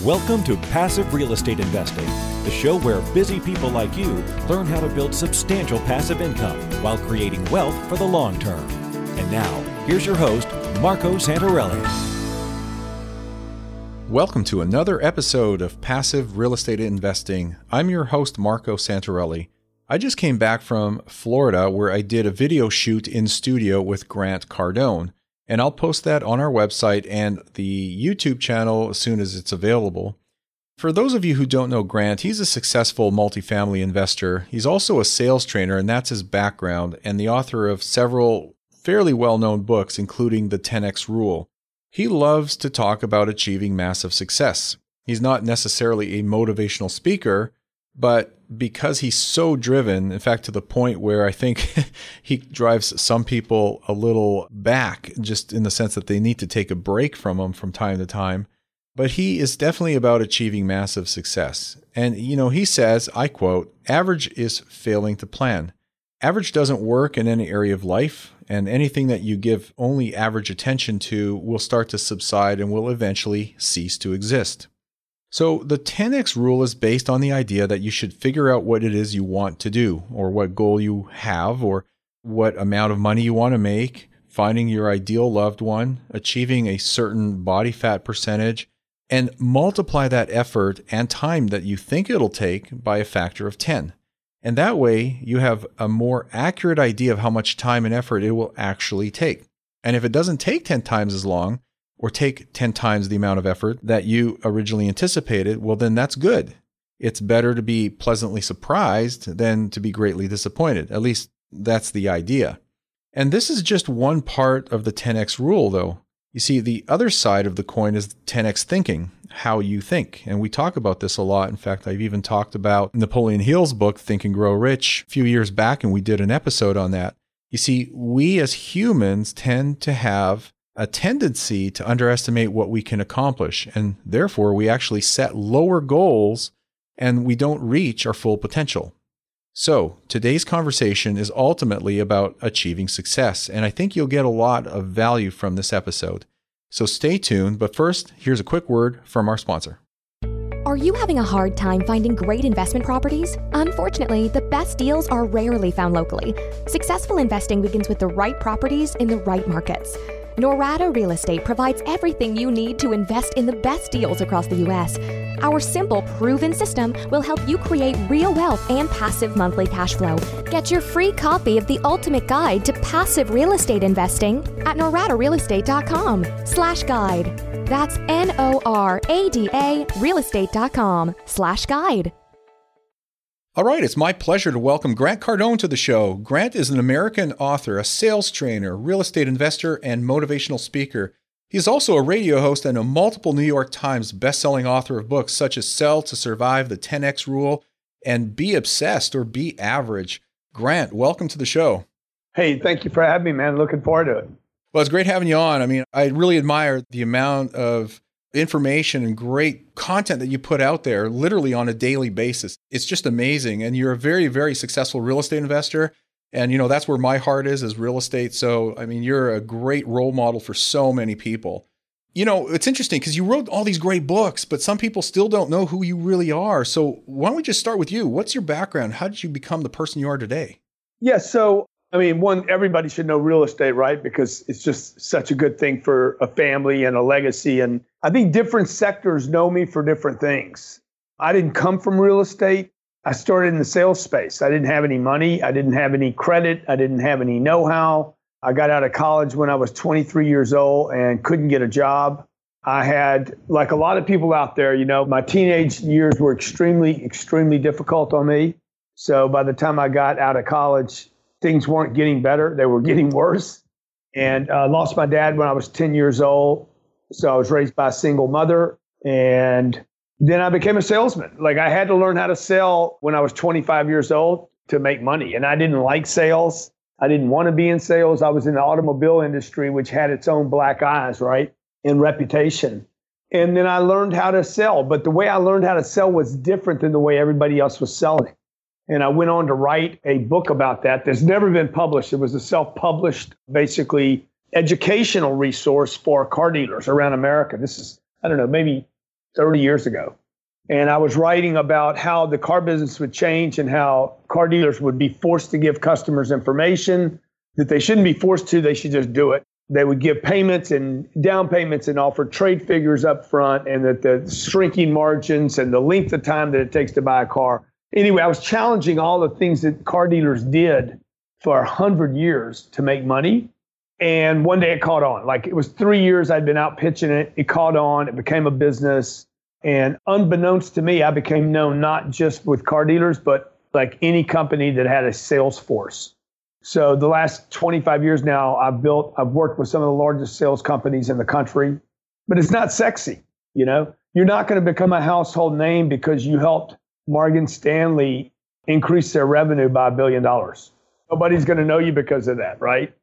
Welcome to Passive Real Estate Investing, the show where busy people like you learn how to build substantial passive income while creating wealth for the long term. And now, here's your host, Marco Santarelli. Welcome to another episode of Passive Real Estate Investing. I'm your host, Marco Santarelli. I just came back from Florida where I did a video shoot in studio with Grant Cardone and I'll post that on our website and the YouTube channel as soon as it's available. For those of you who don't know Grant, he's a successful multifamily investor. He's also a sales trainer, and that's his background, and the author of several fairly well known books, including The 10X Rule. He loves to talk about achieving massive success. He's not necessarily a motivational speaker, but because he's so driven, in fact, to the point where I think he drives some people a little back, just in the sense that they need to take a break from him from time to time. But he is definitely about achieving massive success. And, you know, he says, I quote, average is failing to plan. Average doesn't work in any area of life, and anything that you give only average attention to will start to subside and will eventually cease to exist. So, the 10x rule is based on the idea that you should figure out what it is you want to do, or what goal you have, or what amount of money you want to make, finding your ideal loved one, achieving a certain body fat percentage, and multiply that effort and time that you think it'll take by a factor of 10. And that way, you have a more accurate idea of how much time and effort it will actually take. And if it doesn't take 10 times as long, or take 10 times the amount of effort that you originally anticipated, well, then that's good. It's better to be pleasantly surprised than to be greatly disappointed. At least that's the idea. And this is just one part of the 10x rule, though. You see, the other side of the coin is 10x thinking, how you think. And we talk about this a lot. In fact, I've even talked about Napoleon Hill's book, Think and Grow Rich, a few years back, and we did an episode on that. You see, we as humans tend to have a tendency to underestimate what we can accomplish. And therefore, we actually set lower goals and we don't reach our full potential. So, today's conversation is ultimately about achieving success. And I think you'll get a lot of value from this episode. So, stay tuned. But first, here's a quick word from our sponsor. Are you having a hard time finding great investment properties? Unfortunately, the best deals are rarely found locally. Successful investing begins with the right properties in the right markets. Norada Real Estate provides everything you need to invest in the best deals across the U.S. Our simple, proven system will help you create real wealth and passive monthly cash flow. Get your free copy of the ultimate guide to passive real estate investing at noradarealestate.com slash guide. That's N-O-R-A-D-A realestate.com slash guide. All right, it's my pleasure to welcome Grant Cardone to the show. Grant is an American author, a sales trainer, real estate investor, and motivational speaker. He's also a radio host and a multiple New York Times best-selling author of books such as Sell to Survive, The 10X Rule, and Be Obsessed or Be Average. Grant, welcome to the show. Hey, thank you for having me, man. Looking forward to it. Well, it's great having you on. I mean, I really admire the amount of information and great content that you put out there literally on a daily basis. It's just amazing. And you're a very, very successful real estate investor. And, you know, that's where my heart is, is real estate. So, I mean, you're a great role model for so many people. You know, it's interesting because you wrote all these great books, but some people still don't know who you really are. So, why don't we just start with you? What's your background? How did you become the person you are today? Yeah. So, I mean, one, everybody should know real estate, right? Because it's just such a good thing for a family and a legacy. And I think different sectors know me for different things. I didn't come from real estate. I started in the sales space. I didn't have any money. I didn't have any credit. I didn't have any know how. I got out of college when I was 23 years old and couldn't get a job. I had, like a lot of people out there, you know, my teenage years were extremely, extremely difficult on me. So by the time I got out of college, things weren't getting better, they were getting worse. And I uh, lost my dad when I was 10 years old. So I was raised by a single mother. And then I became a salesman. Like I had to learn how to sell when I was 25 years old to make money. And I didn't like sales. I didn't want to be in sales. I was in the automobile industry, which had its own black eyes, right? And reputation. And then I learned how to sell. But the way I learned how to sell was different than the way everybody else was selling. And I went on to write a book about that that's never been published. It was a self published, basically educational resource for car dealers around America. This is, I don't know, maybe 30 years ago. And I was writing about how the car business would change and how car dealers would be forced to give customers information that they shouldn't be forced to, they should just do it. They would give payments and down payments and offer trade figures up front, and that the shrinking margins and the length of time that it takes to buy a car. Anyway, I was challenging all the things that car dealers did for a 100 years to make money. And one day it caught on. Like it was three years I'd been out pitching it. It caught on. It became a business. And unbeknownst to me, I became known not just with car dealers, but like any company that had a sales force. So the last 25 years now, I've built, I've worked with some of the largest sales companies in the country, but it's not sexy. You know, you're not going to become a household name because you helped Morgan Stanley increased their revenue by a billion dollars. Nobody's going to know you because of that, right?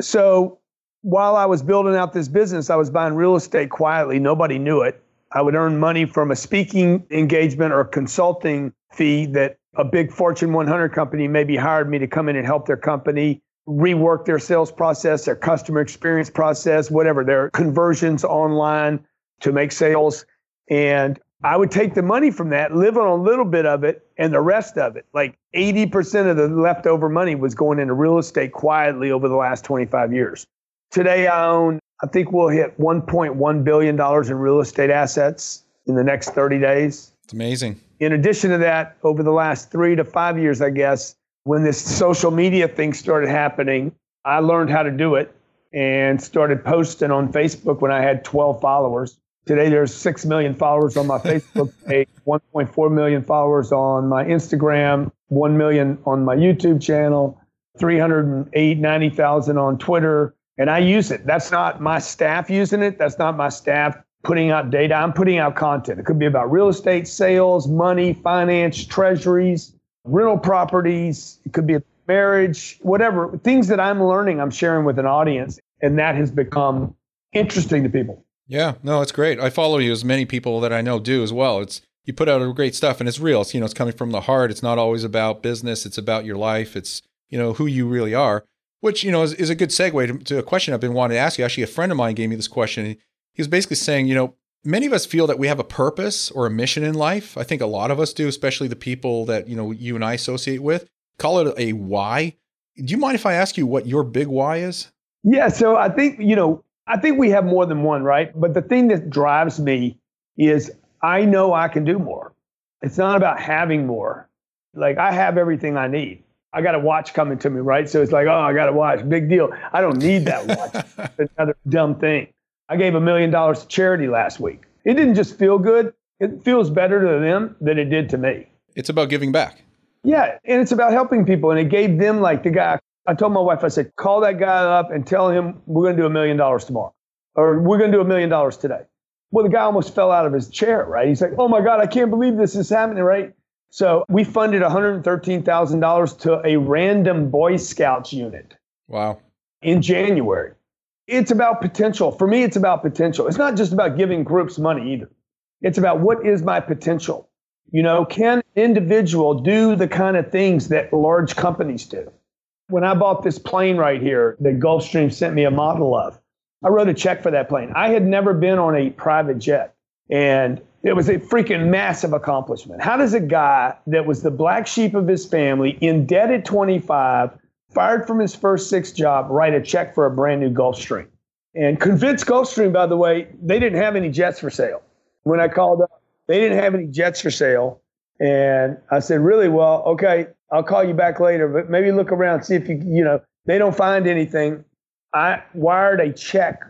So while I was building out this business, I was buying real estate quietly. Nobody knew it. I would earn money from a speaking engagement or consulting fee that a big Fortune 100 company maybe hired me to come in and help their company rework their sales process, their customer experience process, whatever, their conversions online to make sales. And I would take the money from that, live on a little bit of it, and the rest of it, like 80% of the leftover money was going into real estate quietly over the last 25 years. Today, I own, I think we'll hit $1.1 billion in real estate assets in the next 30 days. It's amazing. In addition to that, over the last three to five years, I guess, when this social media thing started happening, I learned how to do it and started posting on Facebook when I had 12 followers. Today, there's 6 million followers on my Facebook page, 1.4 million followers on my Instagram, 1 million on my YouTube channel, 308, 90,000 on Twitter. And I use it. That's not my staff using it. That's not my staff putting out data. I'm putting out content. It could be about real estate sales, money, finance, treasuries, rental properties. It could be a marriage, whatever. Things that I'm learning, I'm sharing with an audience. And that has become interesting to people. Yeah, no, it's great. I follow you as many people that I know do as well. It's you put out great stuff and it's real. It's you know, it's coming from the heart. It's not always about business. It's about your life. It's, you know, who you really are. Which, you know, is, is a good segue to, to a question I've been wanting to ask you. Actually, a friend of mine gave me this question he was basically saying, you know, many of us feel that we have a purpose or a mission in life. I think a lot of us do, especially the people that, you know, you and I associate with. Call it a why. Do you mind if I ask you what your big why is? Yeah, so I think, you know, I think we have more than one, right? But the thing that drives me is I know I can do more. It's not about having more. Like I have everything I need. I got a watch coming to me, right? So it's like, oh, I got a watch, big deal. I don't need that watch. another dumb thing. I gave a million dollars to charity last week. It didn't just feel good, it feels better to them than it did to me. It's about giving back. Yeah, and it's about helping people. And it gave them, like the guy, I told my wife, I said, call that guy up and tell him we're going to do a million dollars tomorrow, or we're going to do a million dollars today. Well, the guy almost fell out of his chair, right? He's like, oh my God, I can't believe this is happening, right? So we funded $113,000 to a random Boy Scouts unit. Wow. In January it's about potential. For me, it's about potential. It's not just about giving groups money either. It's about what is my potential? You know, can individual do the kind of things that large companies do? When I bought this plane right here that Gulfstream sent me a model of, I wrote a check for that plane. I had never been on a private jet, and it was a freaking massive accomplishment. How does a guy that was the black sheep of his family, in debt at 25, fired from his first six job, write a check for a brand new Gulfstream. And convince Gulfstream, by the way, they didn't have any jets for sale. When I called up, they didn't have any jets for sale. And I said, really? Well, okay, I'll call you back later, but maybe look around, see if you, you know, they don't find anything. I wired a check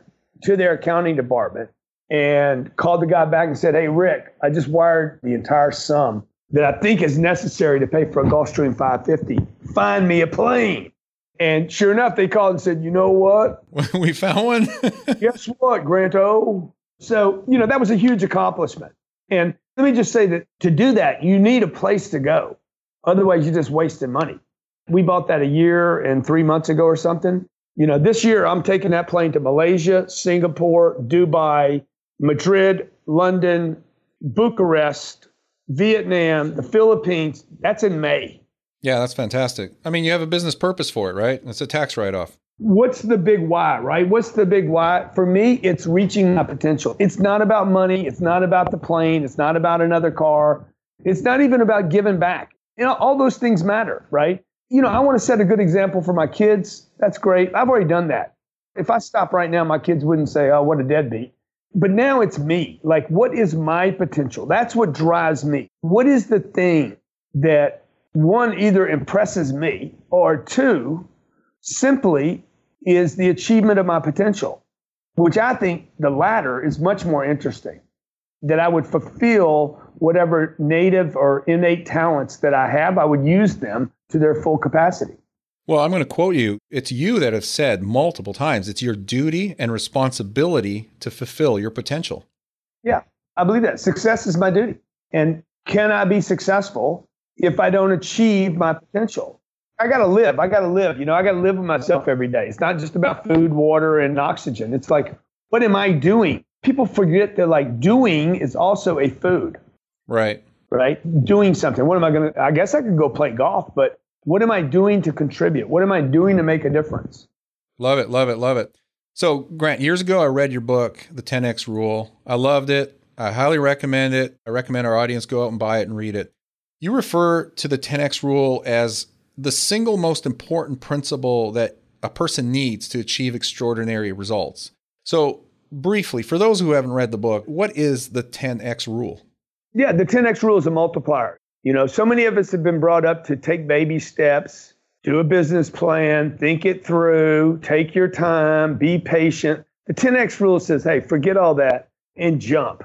to their accounting department and called the guy back and said, hey, Rick, I just wired the entire sum that I think is necessary to pay for a Gulfstream 550. Find me a plane. And sure enough, they called and said, you know what? we found one. Guess what, Granto? So, you know, that was a huge accomplishment. And let me just say that to do that, you need a place to go. Otherwise, you're just wasting money. We bought that a year and three months ago or something. You know, this year I'm taking that plane to Malaysia, Singapore, Dubai, Madrid, London, Bucharest, Vietnam, the Philippines. That's in May. Yeah, that's fantastic. I mean, you have a business purpose for it, right? It's a tax write off. what's the big why, right? What's the big why? For me, it's reaching my potential. It's not about money. It's not about the plane. It's not about another car. It's not even about giving back. You know, all those things matter, right? You know, I want to set a good example for my kids. That's great. I've already done that. If I stop right now, my kids wouldn't say, oh, what a deadbeat. But now it's me. Like, what is my potential? That's what drives me. What is the thing that one either impresses me or two simply is the achievement of my potential, which I think the latter is much more interesting. That I would fulfill whatever native or innate talents that I have, I would use them to their full capacity. Well, I'm going to quote you. It's you that have said multiple times it's your duty and responsibility to fulfill your potential. Yeah, I believe that. Success is my duty. And can I be successful if I don't achieve my potential? I got to live. I got to live. You know, I got to live with myself every day. It's not just about food, water, and oxygen. It's like, what am I doing? People forget that like doing is also a food. Right. Right. Doing something. What am I going to, I guess I could go play golf, but what am I doing to contribute? What am I doing to make a difference? Love it, love it, love it. So, Grant, years ago, I read your book, The 10X Rule. I loved it. I highly recommend it. I recommend our audience go out and buy it and read it. You refer to the 10X Rule as the single most important principle that a person needs to achieve extraordinary results. So, briefly, for those who haven't read the book, what is the 10X Rule? Yeah, the 10X Rule is a multiplier. You know, so many of us have been brought up to take baby steps, do a business plan, think it through, take your time, be patient. The 10X rule says, hey, forget all that and jump.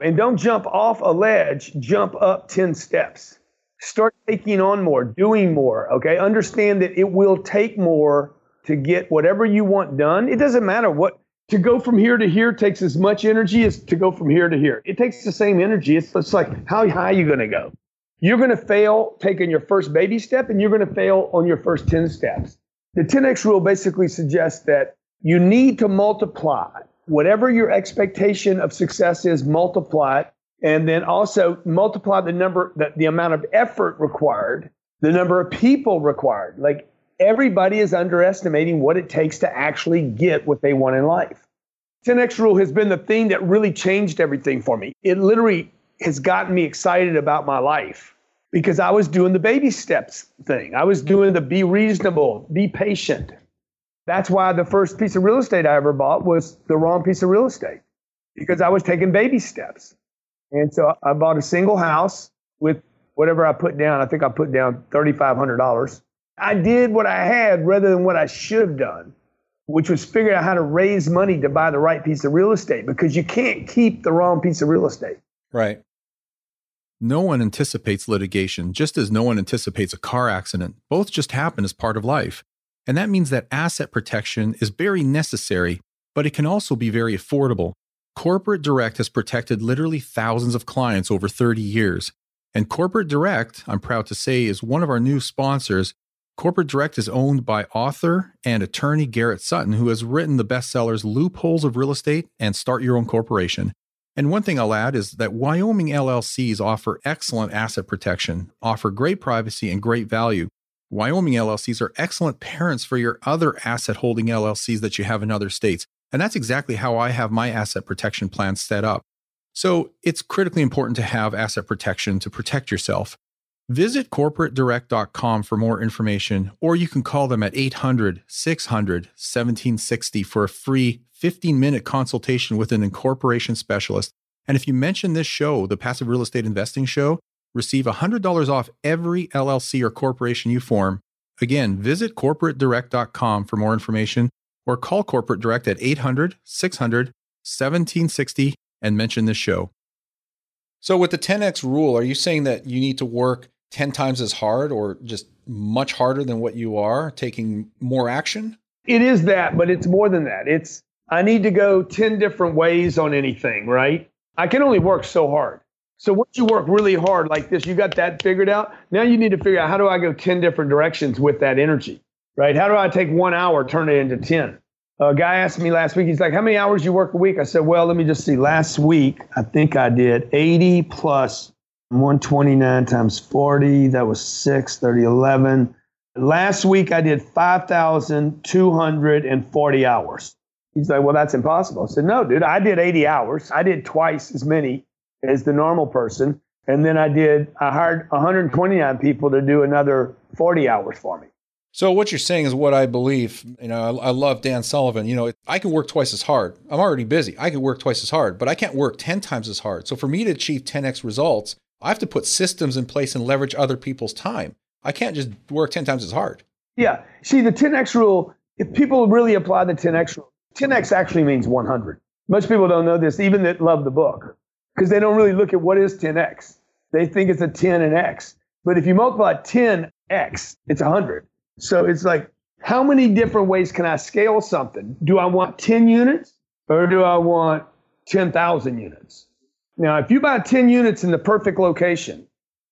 And don't jump off a ledge, jump up 10 steps. Start taking on more, doing more, okay? Understand that it will take more to get whatever you want done. It doesn't matter what to go from here to here takes as much energy as to go from here to here. It takes the same energy. It's, it's like how high are you going to go? You're going to fail taking your first baby step and you're going to fail on your first 10 steps. The 10x rule basically suggests that you need to multiply whatever your expectation of success is, multiply it, and then also multiply the number, the, the amount of effort required, the number of people required. Like everybody is underestimating what it takes to actually get what they want in life. 10x rule has been the thing that really changed everything for me. It literally has gotten me excited about my life because I was doing the baby steps thing. I was doing the be reasonable, be patient. That's why the first piece of real estate I ever bought was the wrong piece of real estate because I was taking baby steps. And so I bought a single house with whatever I put down. I think I put down $3,500. I did what I had rather than what I should have done, which was figure out how to raise money to buy the right piece of real estate because you can't keep the wrong piece of real estate. Right. No one anticipates litigation, just as no one anticipates a car accident. Both just happen as part of life. And that means that asset protection is very necessary, but it can also be very affordable. Corporate Direct has protected literally thousands of clients over 30 years. And Corporate Direct, I'm proud to say, is one of our new sponsors. Corporate Direct is owned by author and attorney Garrett Sutton, who has written the bestsellers Loopholes of Real Estate and Start Your Own Corporation. And one thing I'll add is that Wyoming LLCs offer excellent asset protection, offer great privacy, and great value. Wyoming LLCs are excellent parents for your other asset holding LLCs that you have in other states. And that's exactly how I have my asset protection plan set up. So it's critically important to have asset protection to protect yourself. Visit corporatedirect.com for more information, or you can call them at 800 600 1760 for a free 15 minute consultation with an incorporation specialist. And if you mention this show, the Passive Real Estate Investing Show, receive $100 off every LLC or corporation you form. Again, visit corporatedirect.com for more information or call Corporate Direct at 800 600 1760 and mention this show. So, with the 10x rule, are you saying that you need to work 10 times as hard or just much harder than what you are, taking more action? It is that, but it's more than that. It's I need to go 10 different ways on anything, right? I can only work so hard. So once you work really hard like this, you got that figured out. Now you need to figure out how do I go 10 different directions with that energy, right? How do I take one hour, turn it into 10? A guy asked me last week, he's like, how many hours you work a week? I said, well, let me just see. Last week, I think I did 80 plus 129 times 40. That was 6, 30, 11. Last week I did 5,240 hours. He's like, well, that's impossible. I said, no, dude, I did 80 hours. I did twice as many as the normal person. And then I did, I hired 129 people to do another 40 hours for me. So what you're saying is what I believe. You know, I, I, love Dan Sullivan. You know, I can work twice as hard. I'm already busy. I can work twice as hard, but I can't work 10 times as hard. So for me to achieve 10x results, I have to put systems in place and leverage other people's time. I can't just work 10 times as hard. Yeah. See, the 10x rule, if people really apply the 10x rule, 10x actually means 100. Most people don't know this, even that love the book, because they don't really look at what is 10x. They think it's a 10 and x. But if you multiply 10x, it's 100. So it's like, how many different ways can I scale something? Do I want 10 units or do I want 10,000 units? Now, if you buy 10 units in the perfect location,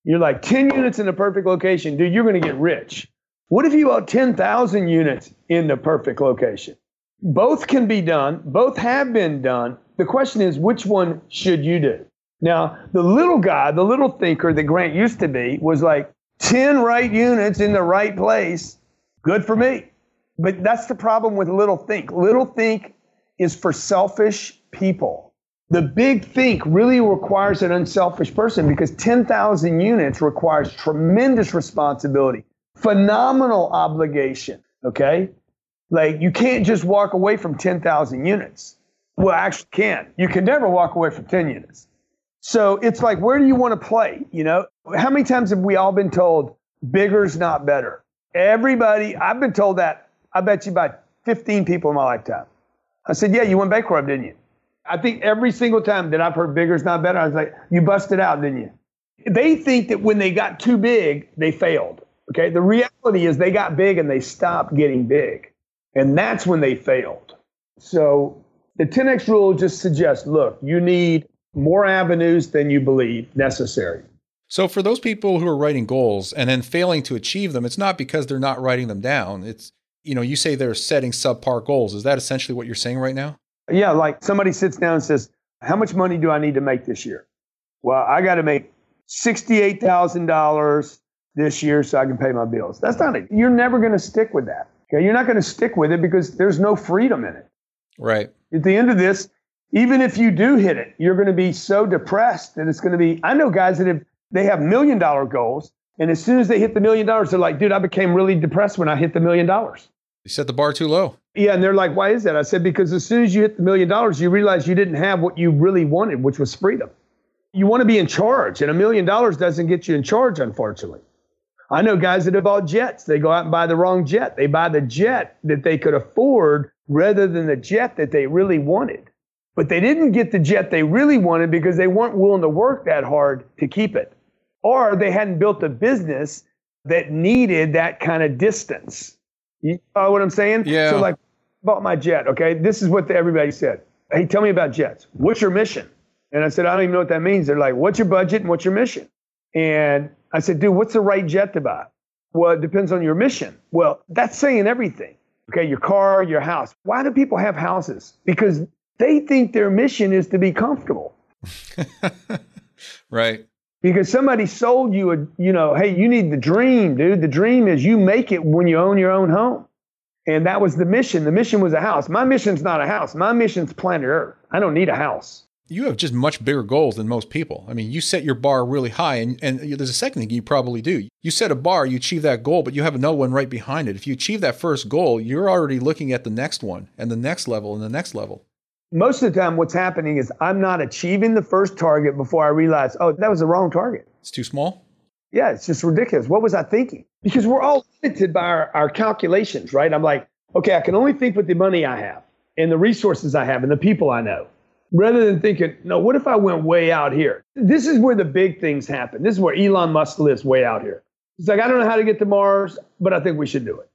you're like 10 units in the perfect location, dude, you're going to get rich. What if you bought 10,000 units in the perfect location? Both can be done, both have been done. The question is, which one should you do? Now, the little guy, the little thinker that Grant used to be, was like, 10 right units in the right place, good for me. But that's the problem with little think. Little think is for selfish people. The big think really requires an unselfish person because 10,000 units requires tremendous responsibility, phenomenal obligation. Okay. Like you can't just walk away from 10,000 units. Well, actually, can. You can never walk away from 10 units. So it's like, where do you want to play? You know, how many times have we all been told bigger's not better? Everybody, I've been told that, I bet you by 15 people in my lifetime. I said, yeah, you went bankrupt, didn't you? I think every single time that I've heard bigger's not better, I was like, you busted out, didn't you? They think that when they got too big, they failed. Okay. The reality is they got big and they stopped getting big. And that's when they failed. So the 10X rule just suggests look, you need more avenues than you believe necessary. So, for those people who are writing goals and then failing to achieve them, it's not because they're not writing them down. It's, you know, you say they're setting subpar goals. Is that essentially what you're saying right now? Yeah, like somebody sits down and says, How much money do I need to make this year? Well, I got to make $68,000 this year so I can pay my bills. That's not it. You're never going to stick with that. Okay. You're not going to stick with it because there's no freedom in it. Right. At the end of this, even if you do hit it, you're going to be so depressed that it's going to be. I know guys that have they have million dollar goals, and as soon as they hit the million dollars, they're like, "Dude, I became really depressed when I hit the million dollars." You set the bar too low. Yeah, and they're like, "Why is that?" I said, "Because as soon as you hit the million dollars, you realize you didn't have what you really wanted, which was freedom. You want to be in charge, and a million dollars doesn't get you in charge, unfortunately." I know guys that have bought jets. They go out and buy the wrong jet. They buy the jet that they could afford rather than the jet that they really wanted. But they didn't get the jet they really wanted because they weren't willing to work that hard to keep it. Or they hadn't built a business that needed that kind of distance. You know what I'm saying? Yeah. So, like, bought my jet, okay? This is what the, everybody said. Hey, tell me about jets. What's your mission? And I said, I don't even know what that means. They're like, what's your budget and what's your mission? And I said, dude, what's the right jet to buy? Well, it depends on your mission. Well, that's saying everything. Okay, your car, your house. Why do people have houses? Because they think their mission is to be comfortable. right. Because somebody sold you a, you know, hey, you need the dream, dude. The dream is you make it when you own your own home. And that was the mission. The mission was a house. My mission's not a house. My mission's planet Earth. I don't need a house. You have just much bigger goals than most people. I mean, you set your bar really high, and, and there's a second thing you probably do. You set a bar, you achieve that goal, but you have another one right behind it. If you achieve that first goal, you're already looking at the next one, and the next level, and the next level most of the time what's happening is I'm not achieving the first target before I realize, oh, that was the wrong target. It's too small? Yeah, it's just ridiculous. What was I thinking? Because we're all limited by our, our calculations, right? I'm like, okay, I can only think with the money I have and the resources I have and the people I know. Rather than thinking, no, what if I went way out here? This is where the big things happen. This is where Elon Musk lives way out here. He's like, I don't know how to get to Mars, but I think we should do it.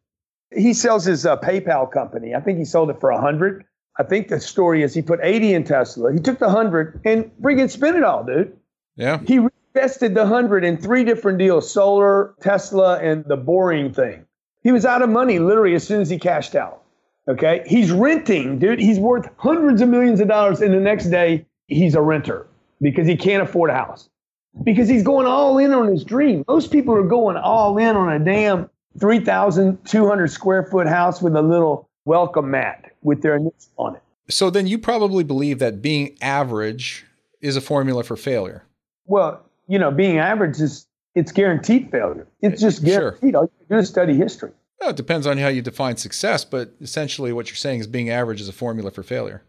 He sells his uh, PayPal company. I think he sold it for a hundred. I think the story is he put 80 in Tesla. He took the 100 and friggin' spent it all, dude. Yeah. He invested the 100 in three different deals solar, Tesla, and the boring thing. He was out of money literally as soon as he cashed out. Okay. He's renting, dude. He's worth hundreds of millions of dollars. And the next day, he's a renter because he can't afford a house. Because he's going all in on his dream. Most people are going all in on a damn 3,200 square foot house with a little welcome mat with their initials on it. So then you probably believe that being average is a formula for failure. Well, you know, being average is it's guaranteed failure. It's eh, just guaranteed. Sure. You do just study history. Well, it depends on how you define success, but essentially what you're saying is being average is a formula for failure.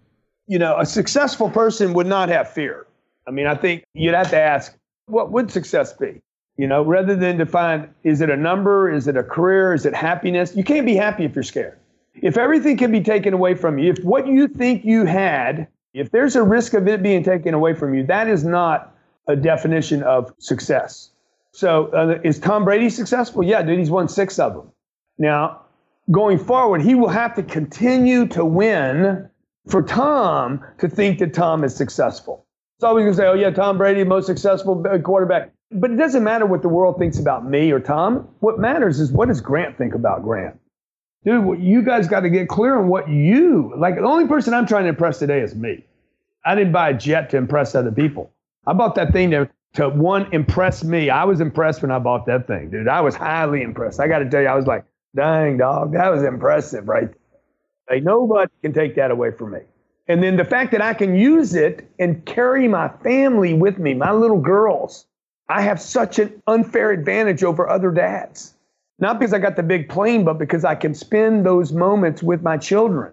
You know, a successful person would not have fear. I mean, I think you'd have to ask, what would success be? You know, rather than define, is it a number? Is it a career? Is it happiness? You can't be happy if you're scared. If everything can be taken away from you, if what you think you had, if there's a risk of it being taken away from you, that is not a definition of success. So, uh, is Tom Brady successful? Yeah, dude, he's won six of them. Now, going forward, he will have to continue to win for Tom to think that Tom is successful. It's always going to say, oh, yeah, Tom Brady, most successful quarterback. But it doesn't matter what the world thinks about me or Tom. What matters is what does Grant think about Grant? Dude, what you guys got to get clear on what you like. The only person I'm trying to impress today is me. I didn't buy a jet to impress other people. I bought that thing to, to one, impress me. I was impressed when I bought that thing, dude. I was highly impressed. I got to tell you, I was like, dang, dog, that was impressive, right? Like, nobody can take that away from me. And then the fact that I can use it and carry my family with me, my little girls, I have such an unfair advantage over other dads. Not because I got the big plane, but because I can spend those moments with my children.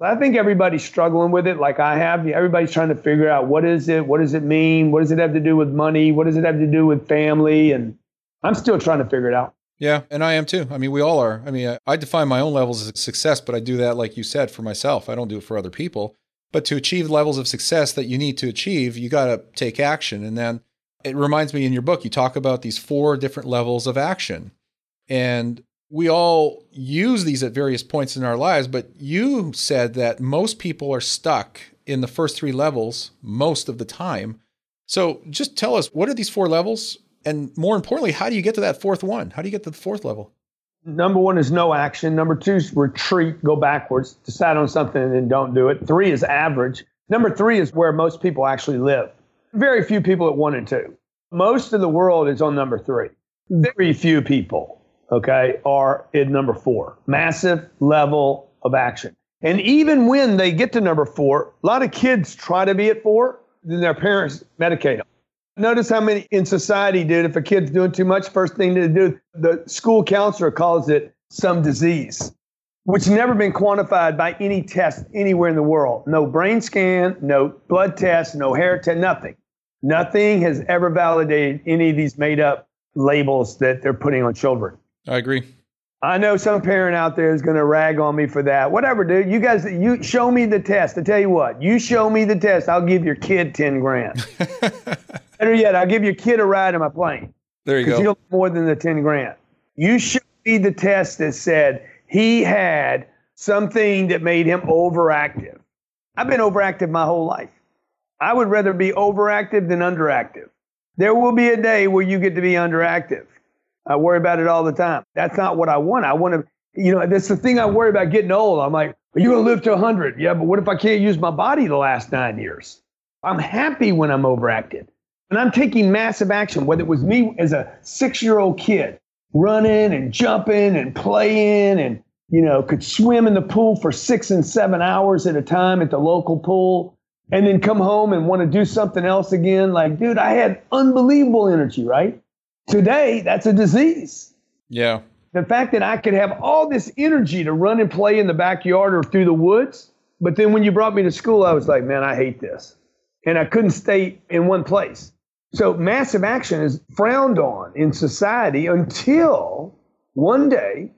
I think everybody's struggling with it like I have. Everybody's trying to figure out what is it? What does it mean? What does it have to do with money? What does it have to do with family? And I'm still trying to figure it out. Yeah, and I am too. I mean, we all are. I mean, I define my own levels of success, but I do that, like you said, for myself. I don't do it for other people. But to achieve levels of success that you need to achieve, you got to take action. And then it reminds me in your book, you talk about these four different levels of action. And we all use these at various points in our lives, but you said that most people are stuck in the first three levels most of the time. So just tell us what are these four levels? And more importantly, how do you get to that fourth one? How do you get to the fourth level? Number one is no action. Number two is retreat, go backwards, decide on something and then don't do it. Three is average. Number three is where most people actually live. Very few people at one and two. Most of the world is on number three. Very few people okay, are in number four. Massive level of action. And even when they get to number four, a lot of kids try to be at four, then their parents medicate them. Notice how many in society, dude, if a kid's doing too much, first thing to do, the school counselor calls it some disease, which never been quantified by any test anywhere in the world. No brain scan, no blood test, no hair test, nothing. Nothing has ever validated any of these made up labels that they're putting on children. I agree. I know some parent out there is going to rag on me for that. Whatever, dude. You guys, you show me the test. I tell you what, you show me the test, I'll give your kid ten grand. Better yet, I'll give your kid a ride in my plane. There you go. You more than the ten grand. You show me the test that said he had something that made him overactive. I've been overactive my whole life. I would rather be overactive than underactive. There will be a day where you get to be underactive. I worry about it all the time. That's not what I want. I want to, you know, that's the thing I worry about getting old. I'm like, are you going to live to 100? Yeah, but what if I can't use my body the last nine years? I'm happy when I'm overactive. And I'm taking massive action, whether it was me as a six year old kid running and jumping and playing and, you know, could swim in the pool for six and seven hours at a time at the local pool and then come home and want to do something else again. Like, dude, I had unbelievable energy, right? Today, that's a disease. Yeah. The fact that I could have all this energy to run and play in the backyard or through the woods, but then when you brought me to school, I was like, man, I hate this. And I couldn't stay in one place. So massive action is frowned on in society until one day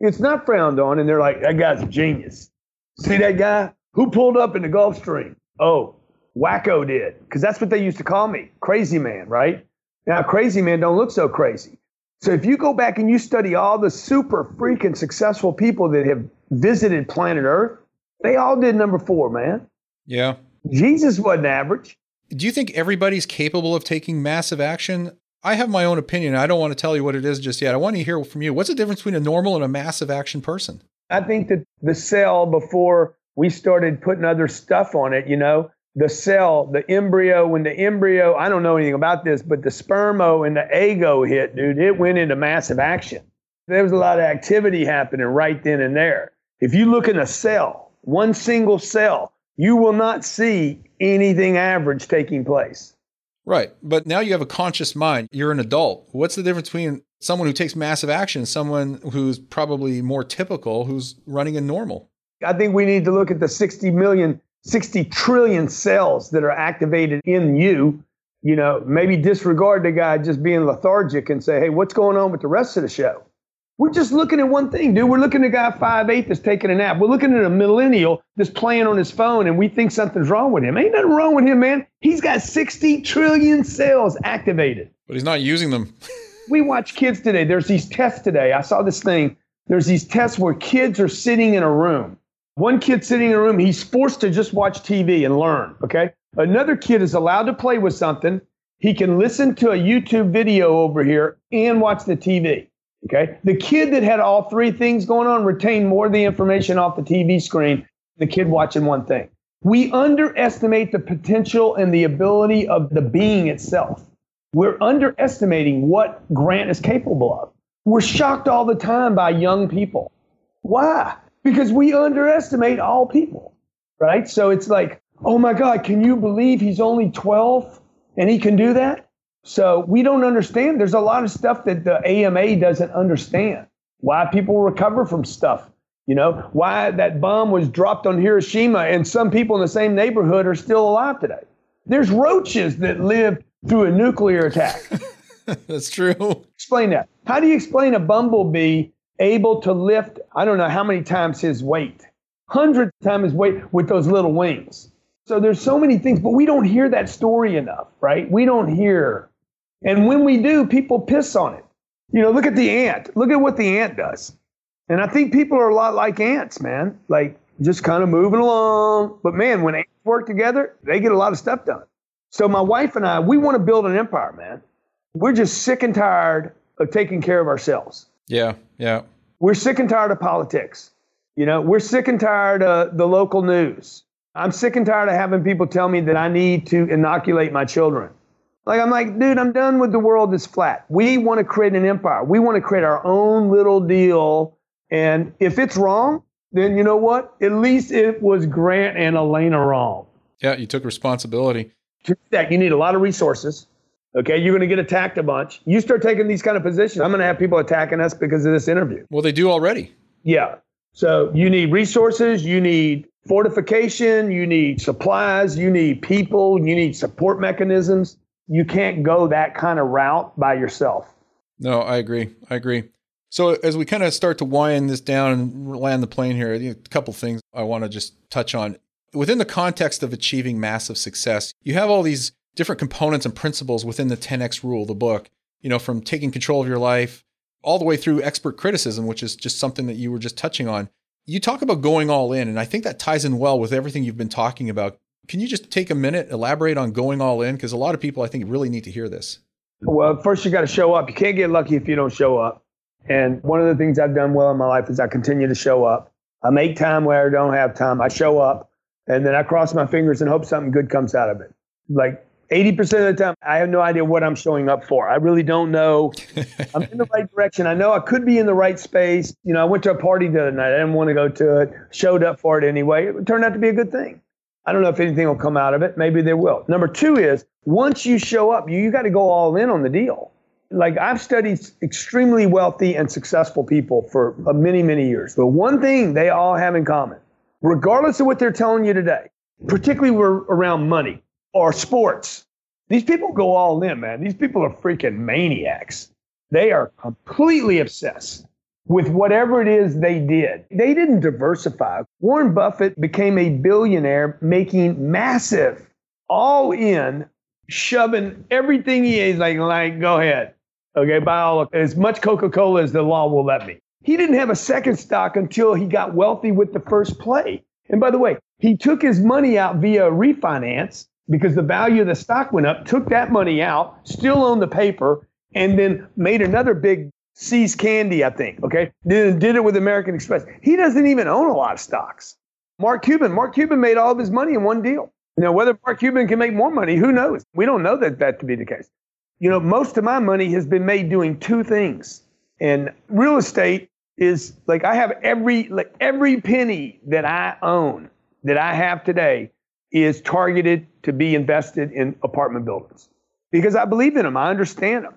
it's not frowned on and they're like, that guy's a genius. See that guy? Who pulled up in the Gulfstream? Oh, Wacko did. Because that's what they used to call me. Crazy man, right? Now, crazy men don't look so crazy. So if you go back and you study all the super freaking successful people that have visited planet Earth, they all did number four, man. Yeah. Jesus wasn't average. Do you think everybody's capable of taking massive action? I have my own opinion. I don't want to tell you what it is just yet. I want to hear from you. What's the difference between a normal and a massive action person? I think that the cell, before we started putting other stuff on it, you know, the cell, the embryo, when the embryo, I don't know anything about this, but the spermo and the ego hit, dude, it went into massive action. There was a lot of activity happening right then and there. If you look in a cell, one single cell, you will not see anything average taking place. Right. But now you have a conscious mind. You're an adult. What's the difference between someone who takes massive action and someone who's probably more typical, who's running a normal? I think we need to look at the 60 million, 60 trillion cells that are activated in you. You know, maybe disregard the guy just being lethargic and say, hey, what's going on with the rest of the show? We're just looking at one thing, dude. We're looking at a guy five eight that's taking a nap. We're looking at a millennial that's playing on his phone, and we think something's wrong with him. Ain't nothing wrong with him, man. He's got 60 trillion cells activated. But he's not using them. we watch kids today. There's these tests today. I saw this thing. There's these tests where kids are sitting in a room. One kid sitting in a room, he's forced to just watch TV and learn. Okay. Another kid is allowed to play with something. He can listen to a YouTube video over here and watch the TV. Okay. The kid that had all three things going on retained more of the information off the TV screen, the kid watching one thing. We underestimate the potential and the ability of the being itself. We're underestimating what Grant is capable of. We're shocked all the time by young people. Why? Because we underestimate all people, right? So it's like, oh my God, can you believe he's only 12 and he can do that? So we don't understand. There's a lot of stuff that the AMA doesn't understand. Why people recover from stuff. You know, why that bomb was dropped on Hiroshima and some people in the same neighborhood are still alive today. There's roaches that lived through a nuclear attack. That's true. Explain that. How do you explain a bumblebee able to lift, I don't know how many times his weight, hundreds of times his weight with those little wings? So there's so many things, but we don't hear that story enough, right? We don't hear and when we do, people piss on it. You know, look at the ant. Look at what the ant does. And I think people are a lot like ants, man. Like just kind of moving along. But man, when ants work together, they get a lot of stuff done. So my wife and I, we want to build an empire, man. We're just sick and tired of taking care of ourselves. Yeah, yeah. We're sick and tired of politics. You know, we're sick and tired of the local news. I'm sick and tired of having people tell me that I need to inoculate my children. Like, I'm like, dude, I'm done with the world that's flat. We want to create an empire. We want to create our own little deal. And if it's wrong, then you know what? At least it was Grant and Elena wrong. Yeah, you took responsibility. To that, you need a lot of resources. Okay, you're going to get attacked a bunch. You start taking these kind of positions, I'm going to have people attacking us because of this interview. Well, they do already. Yeah. So you need resources, you need fortification, you need supplies, you need people, you need support mechanisms you can't go that kind of route by yourself. No, I agree. I agree. So as we kind of start to wind this down and land the plane here, a couple things I want to just touch on. Within the context of achieving massive success, you have all these different components and principles within the 10x rule, the book, you know, from taking control of your life all the way through expert criticism, which is just something that you were just touching on. You talk about going all in, and I think that ties in well with everything you've been talking about can you just take a minute, elaborate on going all in? Because a lot of people, I think, really need to hear this. Well, first, you got to show up. You can't get lucky if you don't show up. And one of the things I've done well in my life is I continue to show up. I make time where I don't have time. I show up and then I cross my fingers and hope something good comes out of it. Like 80% of the time, I have no idea what I'm showing up for. I really don't know. I'm in the right direction. I know I could be in the right space. You know, I went to a party the other night. I didn't want to go to it, showed up for it anyway. It turned out to be a good thing. I don't know if anything will come out of it. Maybe there will. Number two is once you show up, you, you got to go all in on the deal. Like I've studied extremely wealthy and successful people for uh, many, many years. But one thing they all have in common, regardless of what they're telling you today, particularly around money or sports, these people go all in, man. These people are freaking maniacs. They are completely obsessed with whatever it is they did. They didn't diversify. Warren Buffett became a billionaire making massive, all in, shoving everything he is like, like, go ahead. Okay, buy all as much Coca-Cola as the law will let me. He didn't have a second stock until he got wealthy with the first play. And by the way, he took his money out via refinance because the value of the stock went up, took that money out, still owned the paper, and then made another big See's Candy, I think. Okay, did, did it with American Express. He doesn't even own a lot of stocks. Mark Cuban, Mark Cuban made all of his money in one deal. Know, whether Mark Cuban can make more money, who knows? We don't know that that to be the case. You know, most of my money has been made doing two things. And real estate is like I have every like every penny that I own that I have today is targeted to be invested in apartment buildings because I believe in them. I understand them.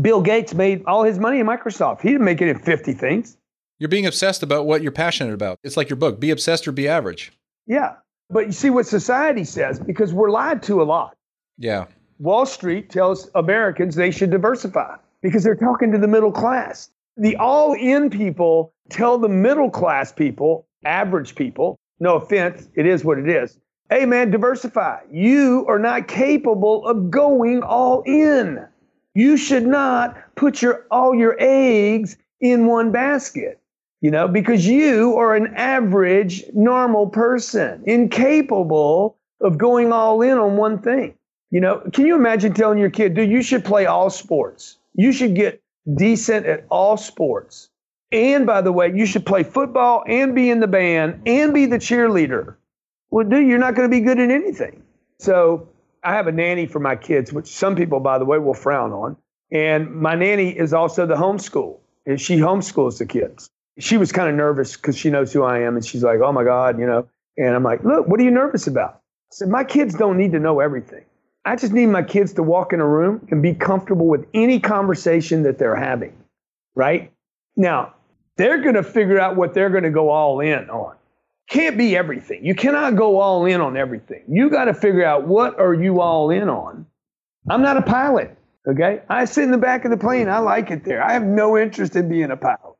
Bill Gates made all his money in Microsoft. He didn't make it in 50 things. You're being obsessed about what you're passionate about. It's like your book, Be Obsessed or Be Average. Yeah. But you see what society says because we're lied to a lot. Yeah. Wall Street tells Americans they should diversify because they're talking to the middle class. The all in people tell the middle class people, average people, no offense, it is what it is. Hey man, diversify. You are not capable of going all in. You should not put your all your eggs in one basket. You know, because you are an average normal person, incapable of going all in on one thing. You know, can you imagine telling your kid, dude, you should play all sports. You should get decent at all sports. And by the way, you should play football and be in the band and be the cheerleader. Well, dude, you're not going to be good at anything. So I have a nanny for my kids, which some people, by the way, will frown on. And my nanny is also the homeschool. And she homeschools the kids. She was kind of nervous because she knows who I am. And she's like, oh my God, you know. And I'm like, look, what are you nervous about? I said, my kids don't need to know everything. I just need my kids to walk in a room and be comfortable with any conversation that they're having, right? Now, they're going to figure out what they're going to go all in on. Can't be everything. You cannot go all in on everything. You got to figure out what are you all in on. I'm not a pilot, okay? I sit in the back of the plane. I like it there. I have no interest in being a pilot.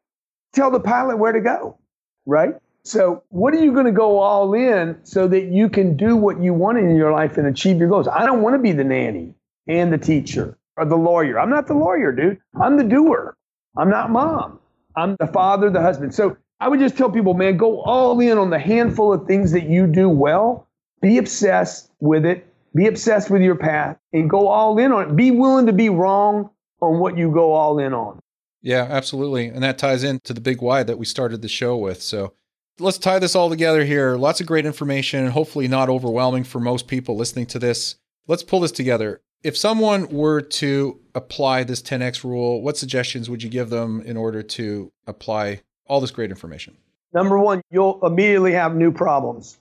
Tell the pilot where to go, right? So, what are you going to go all in so that you can do what you want in your life and achieve your goals? I don't want to be the nanny and the teacher or the lawyer. I'm not the lawyer, dude. I'm the doer. I'm not mom. I'm the father, the husband. So, I would just tell people, man, go all in on the handful of things that you do well. Be obsessed with it. Be obsessed with your path and go all in on it. Be willing to be wrong on what you go all in on. Yeah, absolutely. And that ties into the big why that we started the show with. So, let's tie this all together here. Lots of great information, hopefully not overwhelming for most people listening to this. Let's pull this together. If someone were to apply this 10x rule, what suggestions would you give them in order to apply all this great information? Number one, you'll immediately have new problems.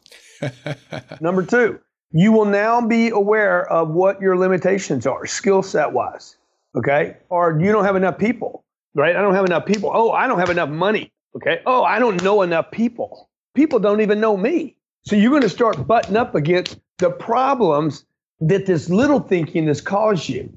Number two, you will now be aware of what your limitations are, skill set wise. Okay. Or you don't have enough people, right? I don't have enough people. Oh, I don't have enough money. Okay. Oh, I don't know enough people. People don't even know me. So you're going to start butting up against the problems that this little thinking has caused you.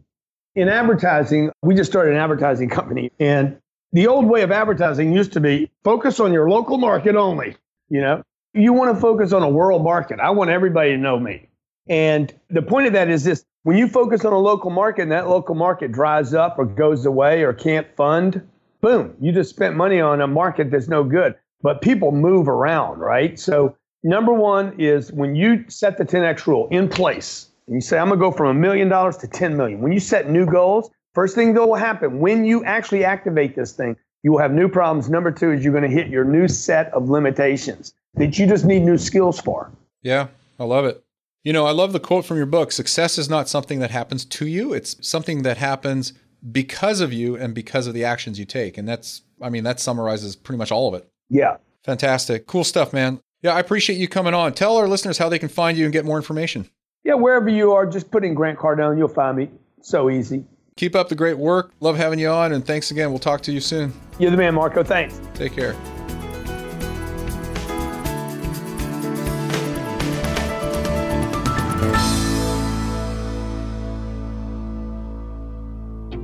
In advertising, we just started an advertising company. And the old way of advertising used to be focus on your local market only. You know, you want to focus on a world market. I want everybody to know me. And the point of that is this when you focus on a local market and that local market dries up or goes away or can't fund, boom, you just spent money on a market that's no good. But people move around, right? So, number one is when you set the 10x rule in place, and you say, I'm going to go from a million dollars to 10 million. When you set new goals, first thing that will happen when you actually activate this thing, you will have new problems. Number two is you're going to hit your new set of limitations that you just need new skills for. Yeah, I love it. You know, I love the quote from your book success is not something that happens to you, it's something that happens because of you and because of the actions you take. And that's, I mean, that summarizes pretty much all of it. Yeah. Fantastic. Cool stuff, man. Yeah, I appreciate you coming on. Tell our listeners how they can find you and get more information. Yeah, wherever you are, just put in Grant Cardone. You'll find me. So easy. Keep up the great work. Love having you on. And thanks again. We'll talk to you soon. You're the man, Marco. Thanks. Take care.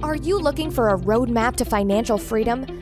Are you looking for a roadmap to financial freedom?